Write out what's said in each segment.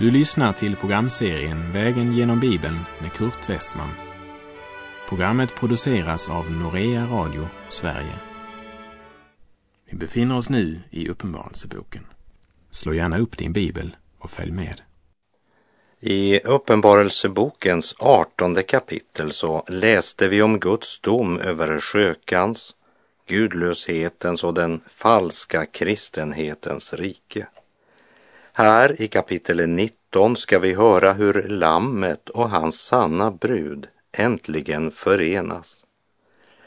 Du lyssnar till programserien Vägen genom Bibeln med Kurt Westman. Programmet produceras av Norea Radio Sverige. Vi befinner oss nu i Uppenbarelseboken. Slå gärna upp din bibel och följ med. I Uppenbarelsebokens artonde kapitel så läste vi om Guds dom över skökans, gudlöshetens och den falska kristenhetens rike. Här i kapitel 19 ska vi höra hur Lammet och hans sanna brud äntligen förenas.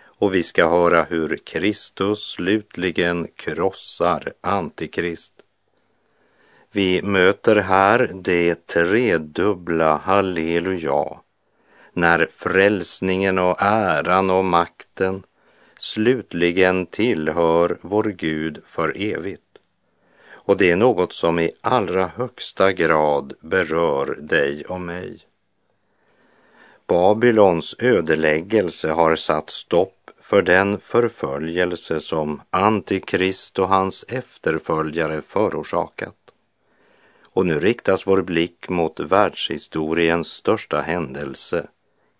Och vi ska höra hur Kristus slutligen krossar Antikrist. Vi möter här det tredubbla halleluja när frälsningen och äran och makten slutligen tillhör vår Gud för evigt. Och det är något som i allra högsta grad berör dig och mig. Babylons ödeläggelse har satt stopp för den förföljelse som Antikrist och hans efterföljare förorsakat. Och nu riktas vår blick mot världshistoriens största händelse,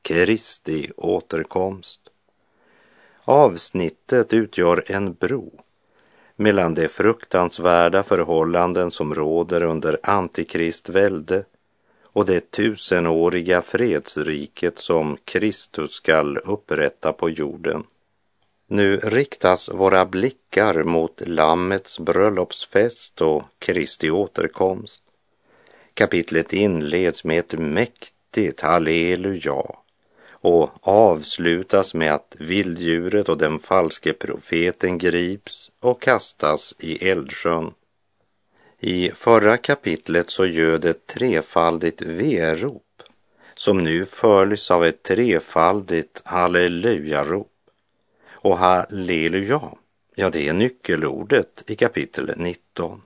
Kristi återkomst. Avsnittet utgör en bro mellan de fruktansvärda förhållanden som råder under antikristvälde och det tusenåriga fredsriket som Kristus skall upprätta på jorden. Nu riktas våra blickar mot Lammets bröllopsfest och Kristi återkomst. Kapitlet inleds med ett mäktigt halleluja och avslutas med att vilddjuret och den falske profeten grips och kastas i eldsjön. I förra kapitlet så göd ett trefaldigt verop som nu följs av ett trefaldigt hallelujarop. Och halleluja, ja det är nyckelordet i kapitel 19.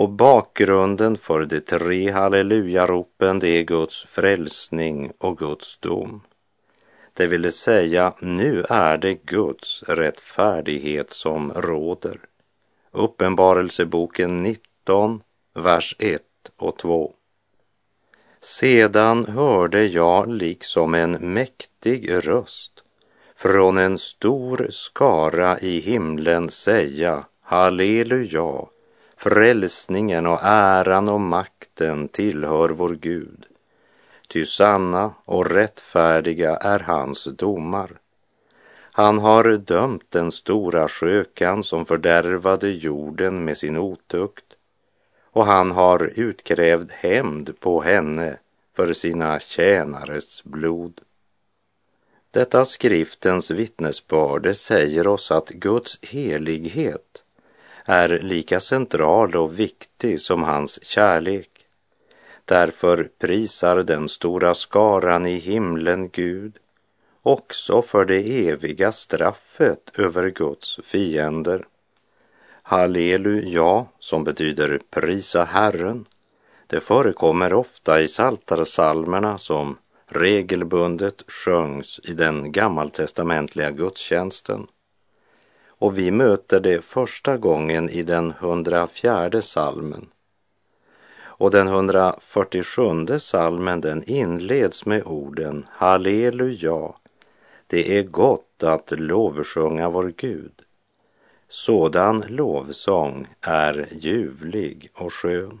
Och bakgrunden för de tre hallelujaropen det är Guds frälsning och Guds dom. Det vill säga, nu är det Guds rättfärdighet som råder. Uppenbarelseboken 19, vers 1 och 2. Sedan hörde jag liksom en mäktig röst från en stor skara i himlen säga Halleluja, frälsningen och äran och makten tillhör vår Gud. Ty sanna och rättfärdiga är hans domar. Han har dömt den stora skökan som fördärvade jorden med sin otukt och han har utkrävd hämnd på henne för sina tjänares blod. Detta skriftens vittnesbörde säger oss att Guds helighet är lika central och viktig som hans kärlek. Därför prisar den stora skaran i himlen Gud också för det eviga straffet över Guds fiender. Halleluja, som betyder prisa Herren, det förekommer ofta i saltarsalmerna som regelbundet sjöngs i den gammaltestamentliga gudstjänsten. Och vi möter det första gången i den 104 salmen. Och den 147 salmen den inleds med orden Halleluja, det är gott att lovsjunga vår Gud. Sådan lovsång är ljuvlig och skön.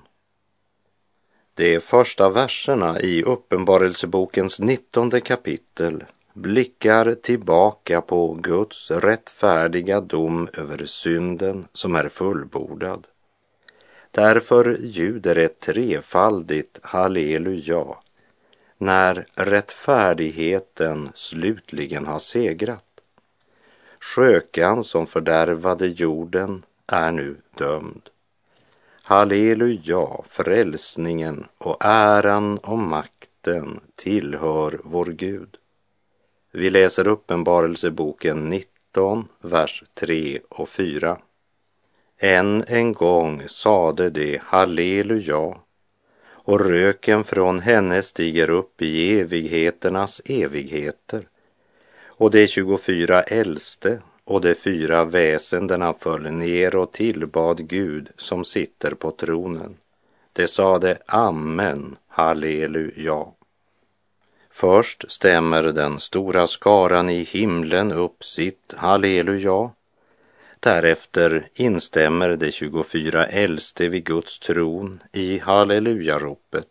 De första verserna i Uppenbarelsebokens nittonde kapitel blickar tillbaka på Guds rättfärdiga dom över synden som är fullbordad. Därför ljuder ett trefaldigt halleluja när rättfärdigheten slutligen har segrat. Skökan som fördärvade jorden är nu dömd. Halleluja, frälsningen och äran och makten tillhör vår Gud. Vi läser Uppenbarelseboken 19, vers 3 och 4. Än en gång sade de halleluja och röken från henne stiger upp i evigheternas evigheter och de 24 äldste och de fyra väsendena föll ner och tillbad Gud som sitter på tronen. De sade Amen, halleluja. Först stämmer den stora skaran i himlen upp sitt halleluja. Därefter instämmer de 24 äldste vid Guds tron i hallelujaropet.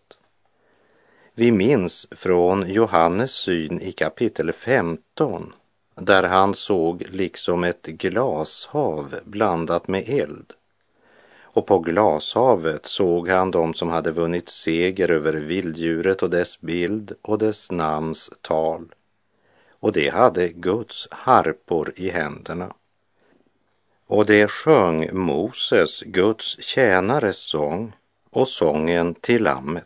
Vi minns från Johannes syn i kapitel 15 där han såg liksom ett glashav blandat med eld. Och på glashavet såg han dem som hade vunnit seger över vilddjuret och dess bild och dess namns tal. Och de hade Guds harpor i händerna. Och det sjöng Moses, Guds tjänares sång och sången till Lammet.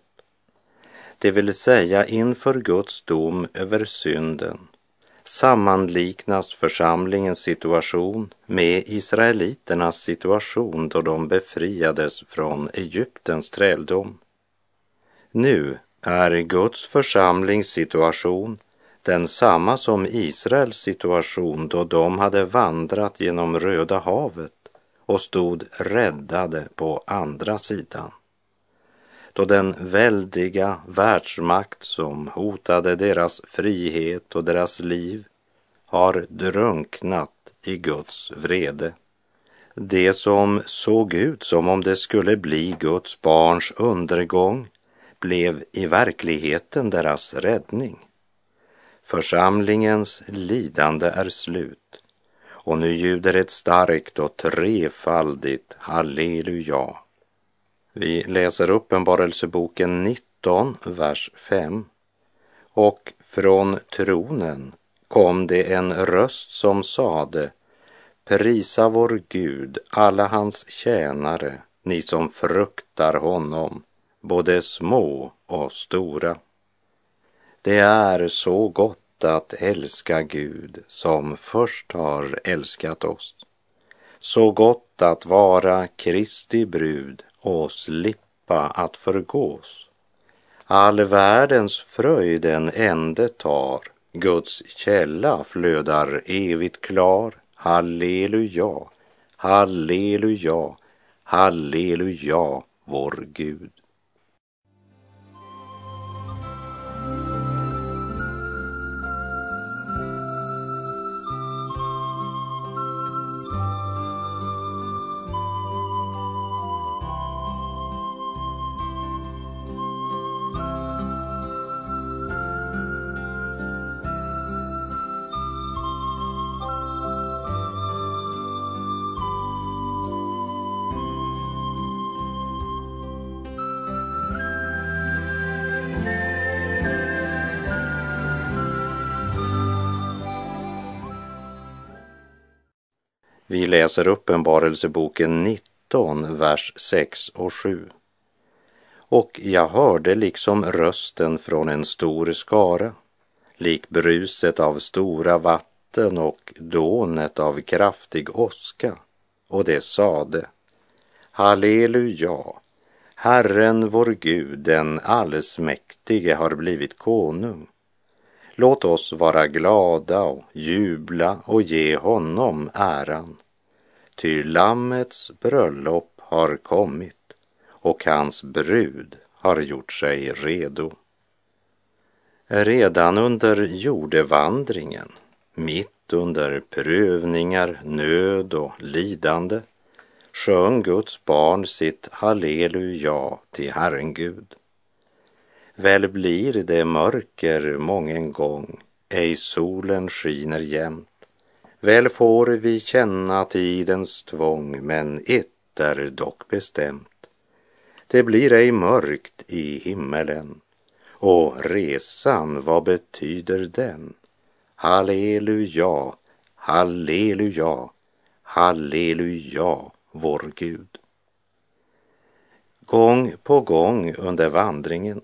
Det vill säga inför Guds dom över synden sammanliknas församlingens situation med israeliternas situation då de befriades från Egyptens träldom. Nu är Guds församlings situation densamma som Israels situation då de hade vandrat genom Röda havet och stod räddade på andra sidan då den väldiga världsmakt som hotade deras frihet och deras liv har drunknat i Guds vrede. Det som såg ut som om det skulle bli Guds barns undergång blev i verkligheten deras räddning. Församlingens lidande är slut och nu ljuder ett starkt och trefaldigt halleluja vi läser Uppenbarelseboken 19, vers 5. Och från tronen kom det en röst som sade Prisa vår Gud, alla hans tjänare, ni som fruktar honom, både små och stora. Det är så gott att älska Gud som först har älskat oss. Så gott att vara Kristi brud och slippa att förgås. All världens fröjd en ände tar, Guds källa flödar evigt klar. Halleluja, halleluja, halleluja, vår Gud. Vi läser Uppenbarelseboken 19, vers 6 och 7. Och jag hörde liksom rösten från en stor skara, lik bruset av stora vatten och dånet av kraftig åska, och det sade Halleluja, Herren vår Gud, den allsmäktige, har blivit konung. Låt oss vara glada och jubla och ge honom äran. Ty Lammets bröllop har kommit och hans brud har gjort sig redo. Redan under jordevandringen, mitt under prövningar, nöd och lidande, sjöng Guds barn sitt halleluja till Herren Gud. Väl blir det mörker mången gång, ej solen skiner jämt. Väl får vi känna tidens tvång, men ett är dock bestämt. Det blir ej mörkt i himmelen. Och resan, vad betyder den? Halleluja, halleluja, halleluja, vår Gud. Gång på gång under vandringen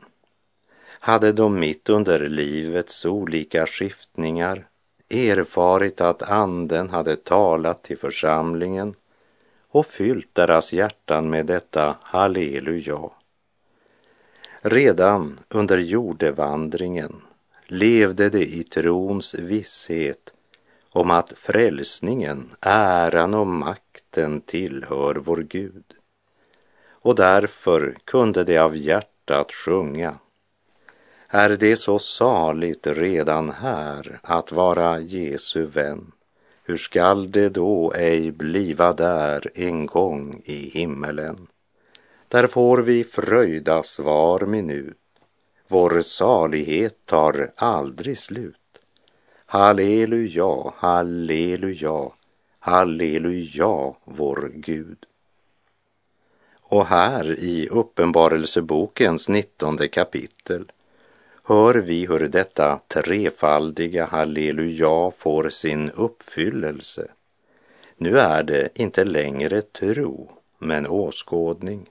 hade de mitt under livets olika skiftningar erfarit att anden hade talat till församlingen och fyllt deras hjärtan med detta halleluja. Redan under jordevandringen levde de i trons visshet om att frälsningen, äran och makten tillhör vår Gud. och därför kunde de av hjärtat sjunga. Är det så saligt redan här att vara Jesu vän? Hur skall det då ej bliva där en gång i himmelen? Där får vi fröjdas var minut. Vår salighet tar aldrig slut. Halleluja, halleluja, halleluja, vår Gud. Och här i Uppenbarelsebokens nittonde kapitel hör vi hur detta trefaldiga halleluja får sin uppfyllelse. Nu är det inte längre tro, men åskådning.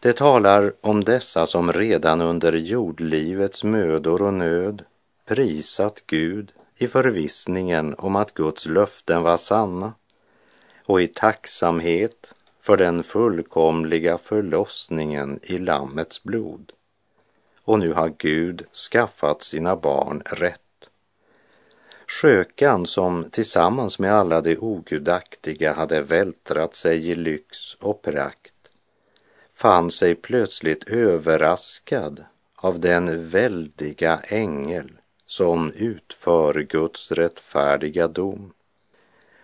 Det talar om dessa som redan under jordlivets mödor och nöd prisat Gud i förvissningen om att Guds löften var sanna och i tacksamhet för den fullkomliga förlossningen i Lammets blod. Och nu har Gud skaffat sina barn rätt. Skökan som tillsammans med alla de ogudaktiga hade vältrat sig i lyx och prakt fann sig plötsligt överraskad av den väldiga ängel som utför Guds rättfärdiga dom.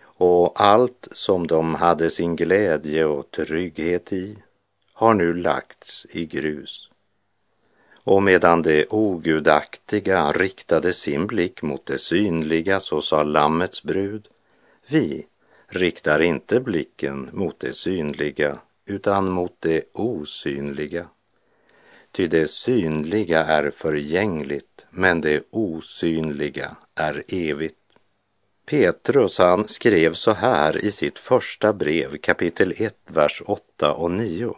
Och allt som de hade sin glädje och trygghet i har nu lagts i grus. Och medan de ogudaktiga riktade sin blick mot det synliga så sa Lammets brud, vi riktar inte blicken mot det synliga utan mot det osynliga. Ty det synliga är förgängligt, men det osynliga är evigt. Petrus han skrev så här i sitt första brev kapitel 1, vers 8 och 9.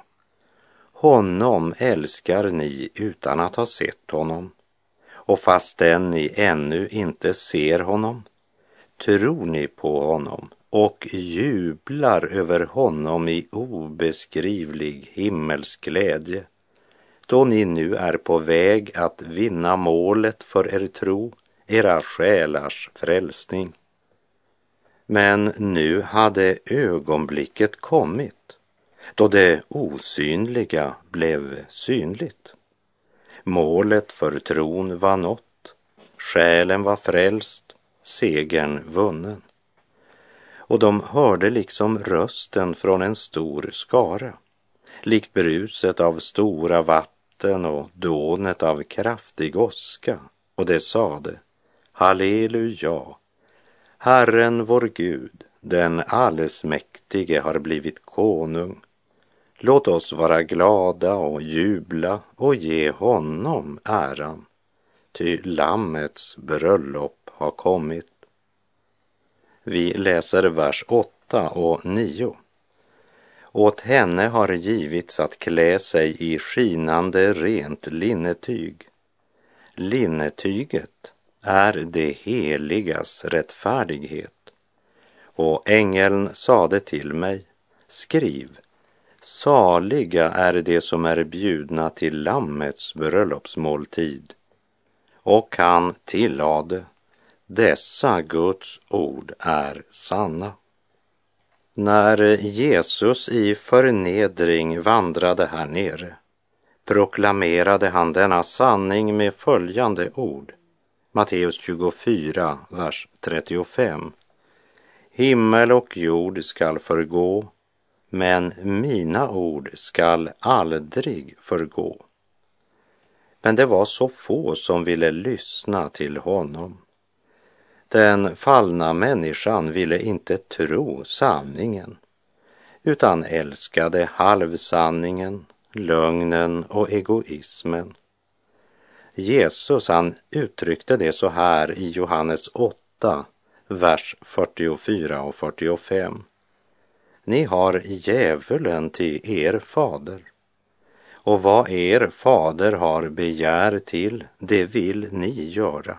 Honom älskar ni utan att ha sett honom. Och fastän ni ännu inte ser honom tror ni på honom och jublar över honom i obeskrivlig himmelsk glädje då ni nu är på väg att vinna målet för er tro, era själars frälsning. Men nu hade ögonblicket kommit då det osynliga blev synligt. Målet för tron var nått, själen var frälst, segern vunnen. Och de hörde liksom rösten från en stor skara, likt bruset av stora vatten och dånet av kraftig åska, och det sade Halleluja, Herren vår Gud, den allsmäktige har blivit konung. Låt oss vara glada och jubla och ge honom äran, ty Lammets bröllop har kommit. Vi läser vers 8 och 9. Åt henne har givits att klä sig i skinande rent linnetyg. Linnetyget är det heligas rättfärdighet. Och ängeln sade till mig, skriv, saliga är de som är bjudna till Lammets bröllopsmåltid. Och han tillade, dessa Guds ord är sanna. När Jesus i förnedring vandrade här nere proklamerade han denna sanning med följande ord. Matteus 24, vers 35. Himmel och jord skall förgå, men mina ord skall aldrig förgå. Men det var så få som ville lyssna till honom. Den fallna människan ville inte tro sanningen utan älskade halvsanningen, lögnen och egoismen. Jesus han uttryckte det så här i Johannes 8, vers 44 och 45. Ni har djävulen till er fader och vad er fader har begär till, det vill ni göra.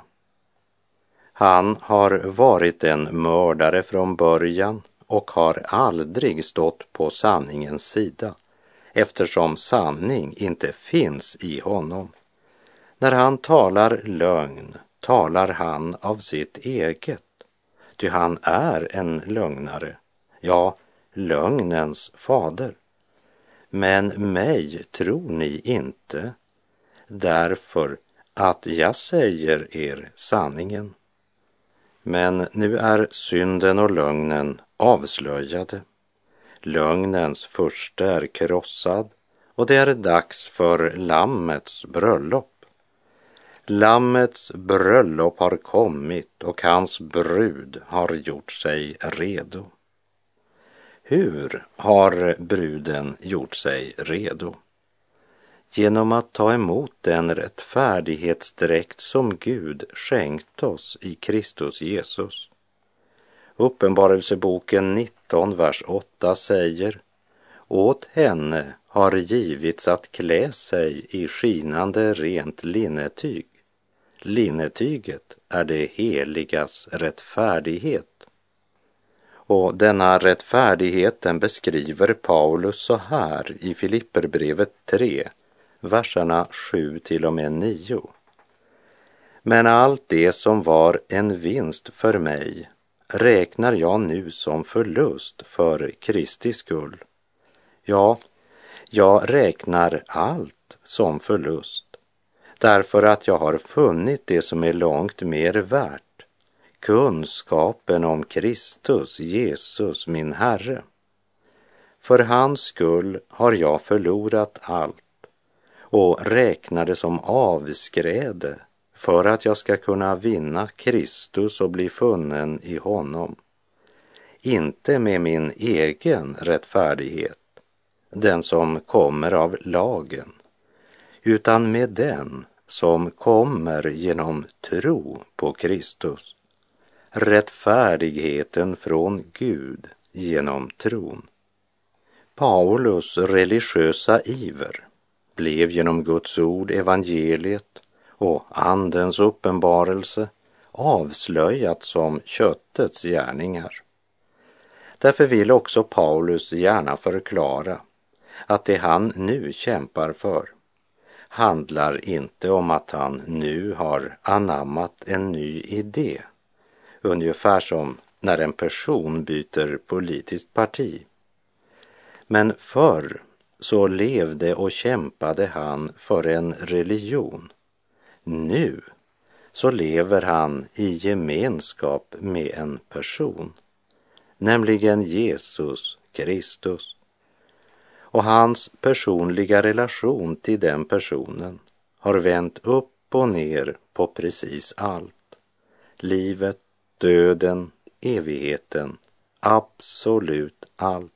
Han har varit en mördare från början och har aldrig stått på sanningens sida eftersom sanning inte finns i honom. När han talar lögn talar han av sitt eget, ty han är en lögnare, ja, lögnens fader. Men mig tror ni inte, därför att jag säger er sanningen. Men nu är synden och lögnen avslöjade. Lögnens första är krossad och det är dags för Lammets bröllop. Lammets bröllop har kommit och hans brud har gjort sig redo. Hur har bruden gjort sig redo? Genom att ta emot den rättfärdighetsdräkt som Gud skänkt oss i Kristus Jesus. Uppenbarelseboken 19, vers 8 säger Åt henne har givits att klä sig i skinande rent linnetyg. Linnetyget är det heligas rättfärdighet. Och denna rättfärdigheten beskriver Paulus så här i Filipperbrevet 3, verserna 7 till och med 9. Men allt det som var en vinst för mig räknar jag nu som förlust för Kristi skull. Ja, jag räknar allt som förlust därför att jag har funnit det som är långt mer värt, kunskapen om Kristus, Jesus, min Herre. För hans skull har jag förlorat allt och räknar det som avskräde för att jag ska kunna vinna Kristus och bli funnen i honom. Inte med min egen rättfärdighet, den som kommer av lagen, utan med den som kommer genom tro på Kristus. Rättfärdigheten från Gud genom tron. Paulus religiösa iver blev genom Guds ord, evangeliet och Andens uppenbarelse avslöjat som köttets gärningar. Därför vill också Paulus gärna förklara att det han nu kämpar för handlar inte om att han nu har anammat en ny idé, ungefär som när en person byter politiskt parti. Men förr så levde och kämpade han för en religion. Nu så lever han i gemenskap med en person, nämligen Jesus Kristus och hans personliga relation till den personen har vänt upp och ner på precis allt. Livet, döden, evigheten, absolut allt.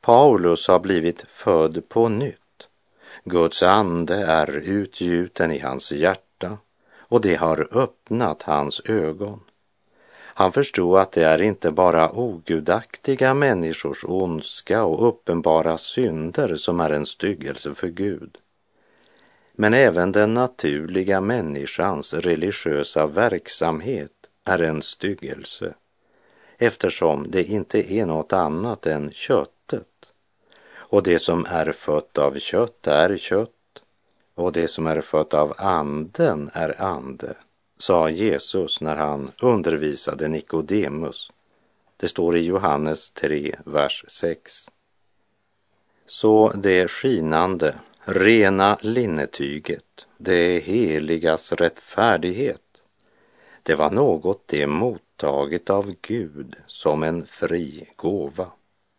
Paulus har blivit född på nytt. Guds ande är utgjuten i hans hjärta och det har öppnat hans ögon. Han förstod att det är inte bara ogudaktiga människors ondska och uppenbara synder som är en styggelse för Gud. Men även den naturliga människans religiösa verksamhet är en styggelse eftersom det inte är något annat än köttet. Och det som är fött av kött är kött och det som är fött av anden är ande sa Jesus när han undervisade Nikodemus. Det står i Johannes 3, vers 6. Så det skinande, rena linnetyget, det heligas rättfärdighet, det var något det mottagit av Gud som en fri gåva,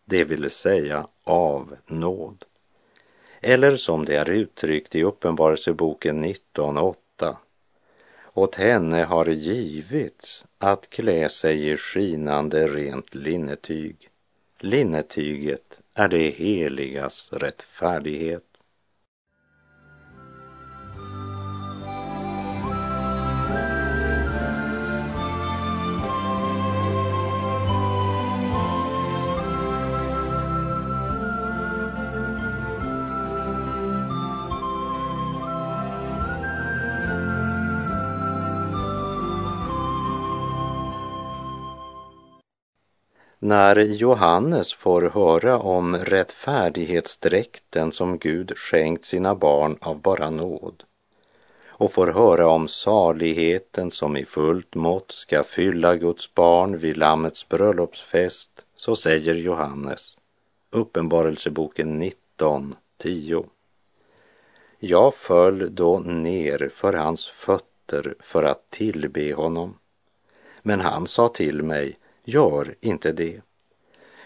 det vill säga av nåd. Eller som det är uttryckt i Uppenbarelseboken 19.8 åt henne har givits att klä sig i skinande rent linnetyg. Linnetyget är det heligas rättfärdighet. När Johannes får höra om rättfärdighetsdräkten som Gud skänkt sina barn av bara nåd och får höra om saligheten som i fullt mått ska fylla Guds barn vid Lammets bröllopsfest så säger Johannes Uppenbarelseboken 19, 10. Jag föll då ner för hans fötter för att tillbe honom. Men han sa till mig, gör inte det.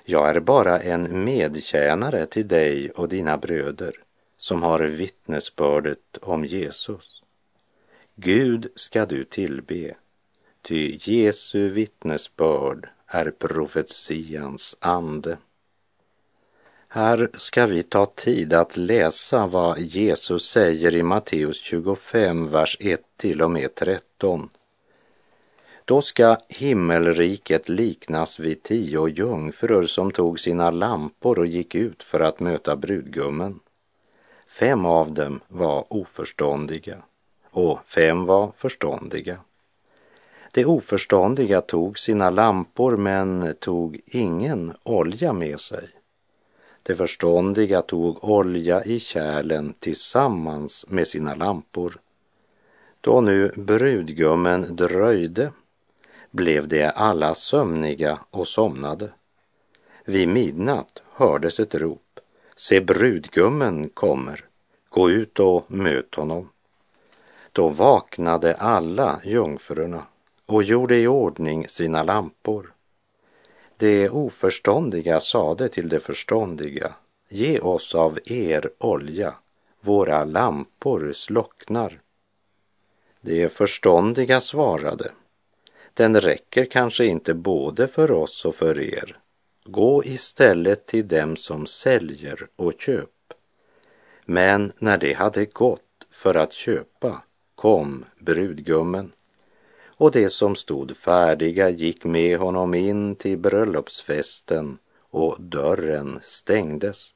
Jag är bara en medtjänare till dig och dina bröder som har vittnesbördet om Jesus. Gud ska du tillbe, ty Jesu vittnesbörd är profetians ande. Här ska vi ta tid att läsa vad Jesus säger i Matteus 25, vers 1 till och med 13. Då ska himmelriket liknas vid tio jungfrur som tog sina lampor och gick ut för att möta brudgummen. Fem av dem var oförståndiga och fem var förståndiga. De oförståndiga tog sina lampor men tog ingen olja med sig. De förståndiga tog olja i kärlen tillsammans med sina lampor. Då nu brudgummen dröjde blev de alla sömniga och somnade. Vid midnatt hördes ett rop. Se, brudgummen kommer. Gå ut och möt honom. Då vaknade alla jungfrurna och gjorde i ordning sina lampor. De oförståndiga sade till de förståndiga, ge oss av er olja, våra lampor slocknar. De förståndiga svarade, den räcker kanske inte både för oss och för er. Gå istället till dem som säljer och köp. Men när de hade gått för att köpa kom brudgummen och de som stod färdiga gick med honom in till bröllopsfesten och dörren stängdes.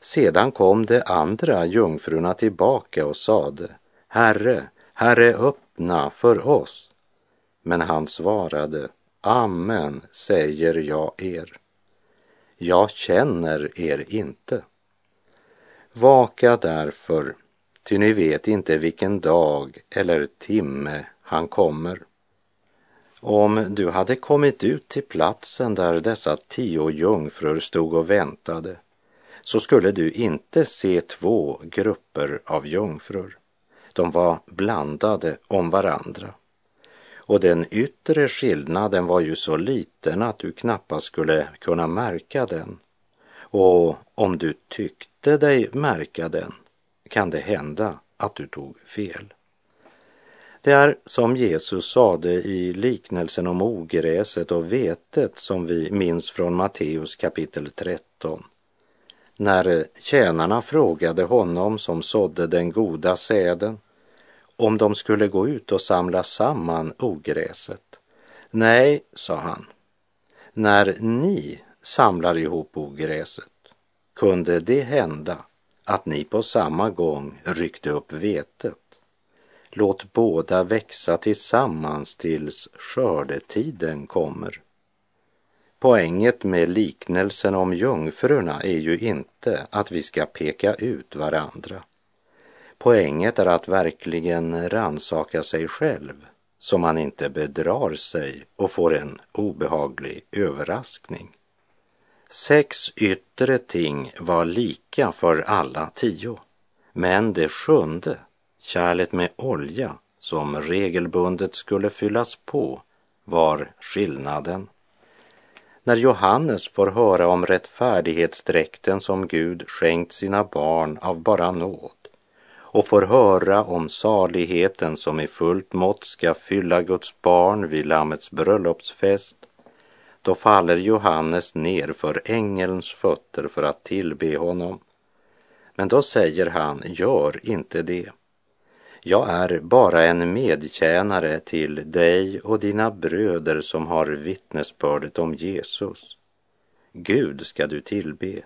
Sedan kom de andra jungfrurna tillbaka och sade, Herre, Herre, öppna för oss. Men han svarade, Amen säger jag er. Jag känner er inte. Vaka därför, ty ni vet inte vilken dag eller timme han kommer. Om du hade kommit ut till platsen där dessa tio jungfrur stod och väntade så skulle du inte se två grupper av jungfrur. De var blandade om varandra. Och den yttre skillnaden var ju så liten att du knappast skulle kunna märka den. Och om du tyckte dig märka den kan det hända att du tog fel. Det är som Jesus sade i liknelsen om ogräset och vetet som vi minns från Matteus kapitel 13. När tjänarna frågade honom som sådde den goda säden om de skulle gå ut och samla samman ogräset. Nej, sa han, när ni samlar ihop ogräset kunde det hända att ni på samma gång ryckte upp vetet. Låt båda växa tillsammans tills skördetiden kommer. Poänget med liknelsen om jungfrurna är ju inte att vi ska peka ut varandra. Poänget är att verkligen ransaka sig själv så man inte bedrar sig och får en obehaglig överraskning. Sex yttre ting var lika för alla tio, men det sjunde, kärlet med olja som regelbundet skulle fyllas på, var skillnaden. När Johannes får höra om rättfärdighetsdräkten som Gud skänkt sina barn av bara nåd och får höra om saligheten som i fullt mått ska fylla Guds barn vid Lammets bröllopsfest, då faller Johannes ner för ängelns fötter för att tillbe honom. Men då säger han, gör inte det. Jag är bara en medtjänare till dig och dina bröder som har vittnesbördet om Jesus. Gud ska du tillbe.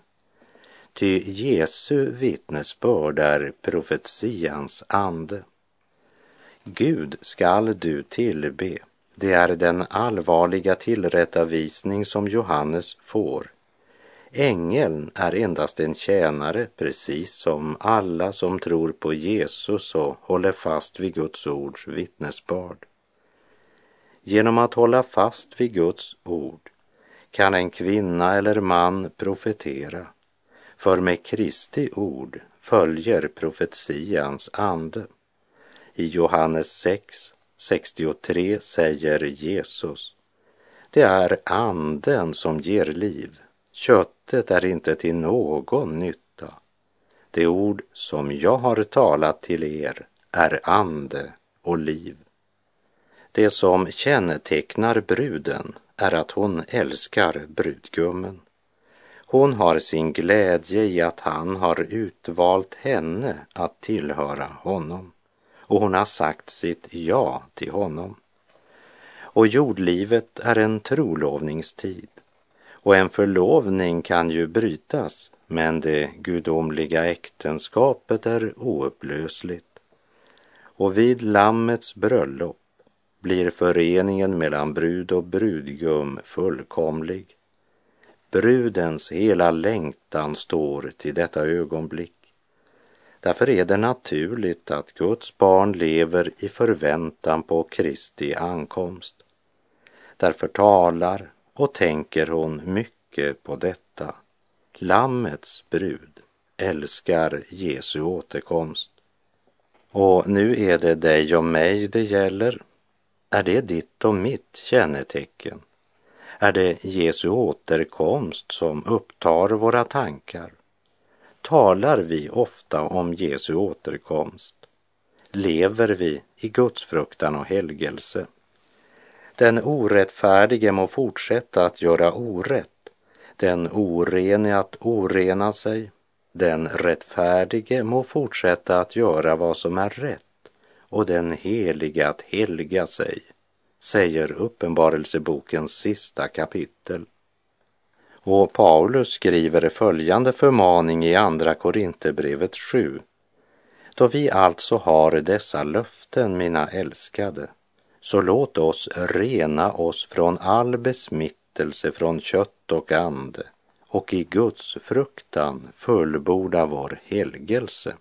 Ty Jesu vittnesbörd är profetians ande. Gud skall du tillbe. Det är den allvarliga tillrättavisning som Johannes får. Ängeln är endast en tjänare, precis som alla som tror på Jesus och håller fast vid Guds ords vittnesbörd. Genom att hålla fast vid Guds ord kan en kvinna eller man profetera, för med Kristi ord följer profetians ande. I Johannes 6, 63 säger Jesus, det är anden som ger liv, köttet är inte till någon nytta. Det ord som jag har talat till er är ande och liv. Det som kännetecknar bruden är att hon älskar brudgummen. Hon har sin glädje i att han har utvalt henne att tillhöra honom och hon har sagt sitt ja till honom. Och jordlivet är en trolovningstid och en förlovning kan ju brytas men det gudomliga äktenskapet är oupplösligt. Och vid Lammets bröllop blir föreningen mellan brud och brudgum fullkomlig. Brudens hela längtan står till detta ögonblick. Därför är det naturligt att Guds barn lever i förväntan på Kristi ankomst. Därför talar och tänker hon mycket på detta. Lammets brud älskar Jesu återkomst. Och nu är det dig och mig det gäller. Är det ditt och mitt kännetecken? Är det Jesu återkomst som upptar våra tankar? Talar vi ofta om Jesu återkomst? Lever vi i Guds fruktan och helgelse? Den orättfärdige må fortsätta att göra orätt, den orene att orena sig, den rättfärdige må fortsätta att göra vad som är rätt och den heliga att helga sig, säger Uppenbarelsebokens sista kapitel. Och Paulus skriver följande förmaning i Andra Korinthierbrevet 7. Då vi alltså har dessa löften, mina älskade, så låt oss rena oss från all besmittelse från kött och ande och i Guds fruktan fullborda vår helgelse.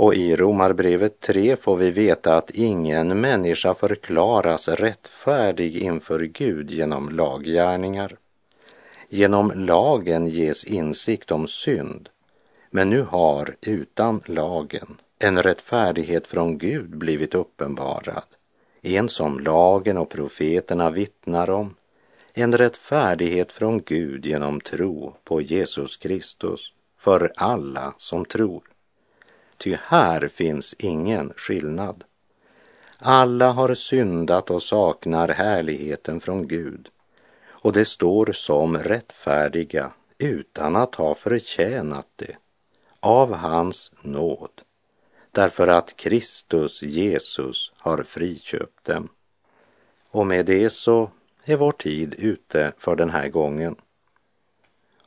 Och i Romarbrevet 3 får vi veta att ingen människa förklaras rättfärdig inför Gud genom laggärningar. Genom lagen ges insikt om synd, men nu har utan lagen en rättfärdighet från Gud blivit uppenbarad, en som lagen och profeterna vittnar om, en rättfärdighet från Gud genom tro på Jesus Kristus för alla som tror. Ty här finns ingen skillnad. Alla har syndat och saknar härligheten från Gud och det står som rättfärdiga utan att ha förtjänat det av hans nåd därför att Kristus Jesus har friköpt dem. Och med det så är vår tid ute för den här gången.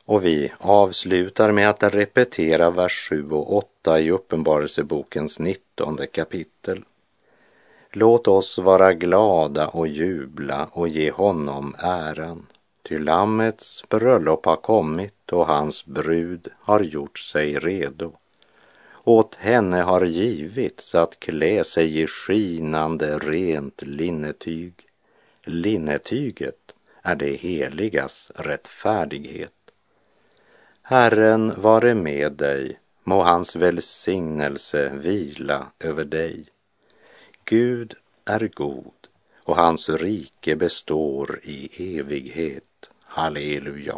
Och vi avslutar med att repetera vers 7 och 8 i Uppenbarelsebokens 19 kapitel. Låt oss vara glada och jubla och ge honom äran. Ty Lammets bröllop har kommit och hans brud har gjort sig redo. Åt henne har givits att klä sig i skinande rent linnetyg. Linnetyget är det heligas rättfärdighet. Herren vare med dig, må hans välsignelse vila över dig. Gud är god och hans rike består i evighet. Halleluja.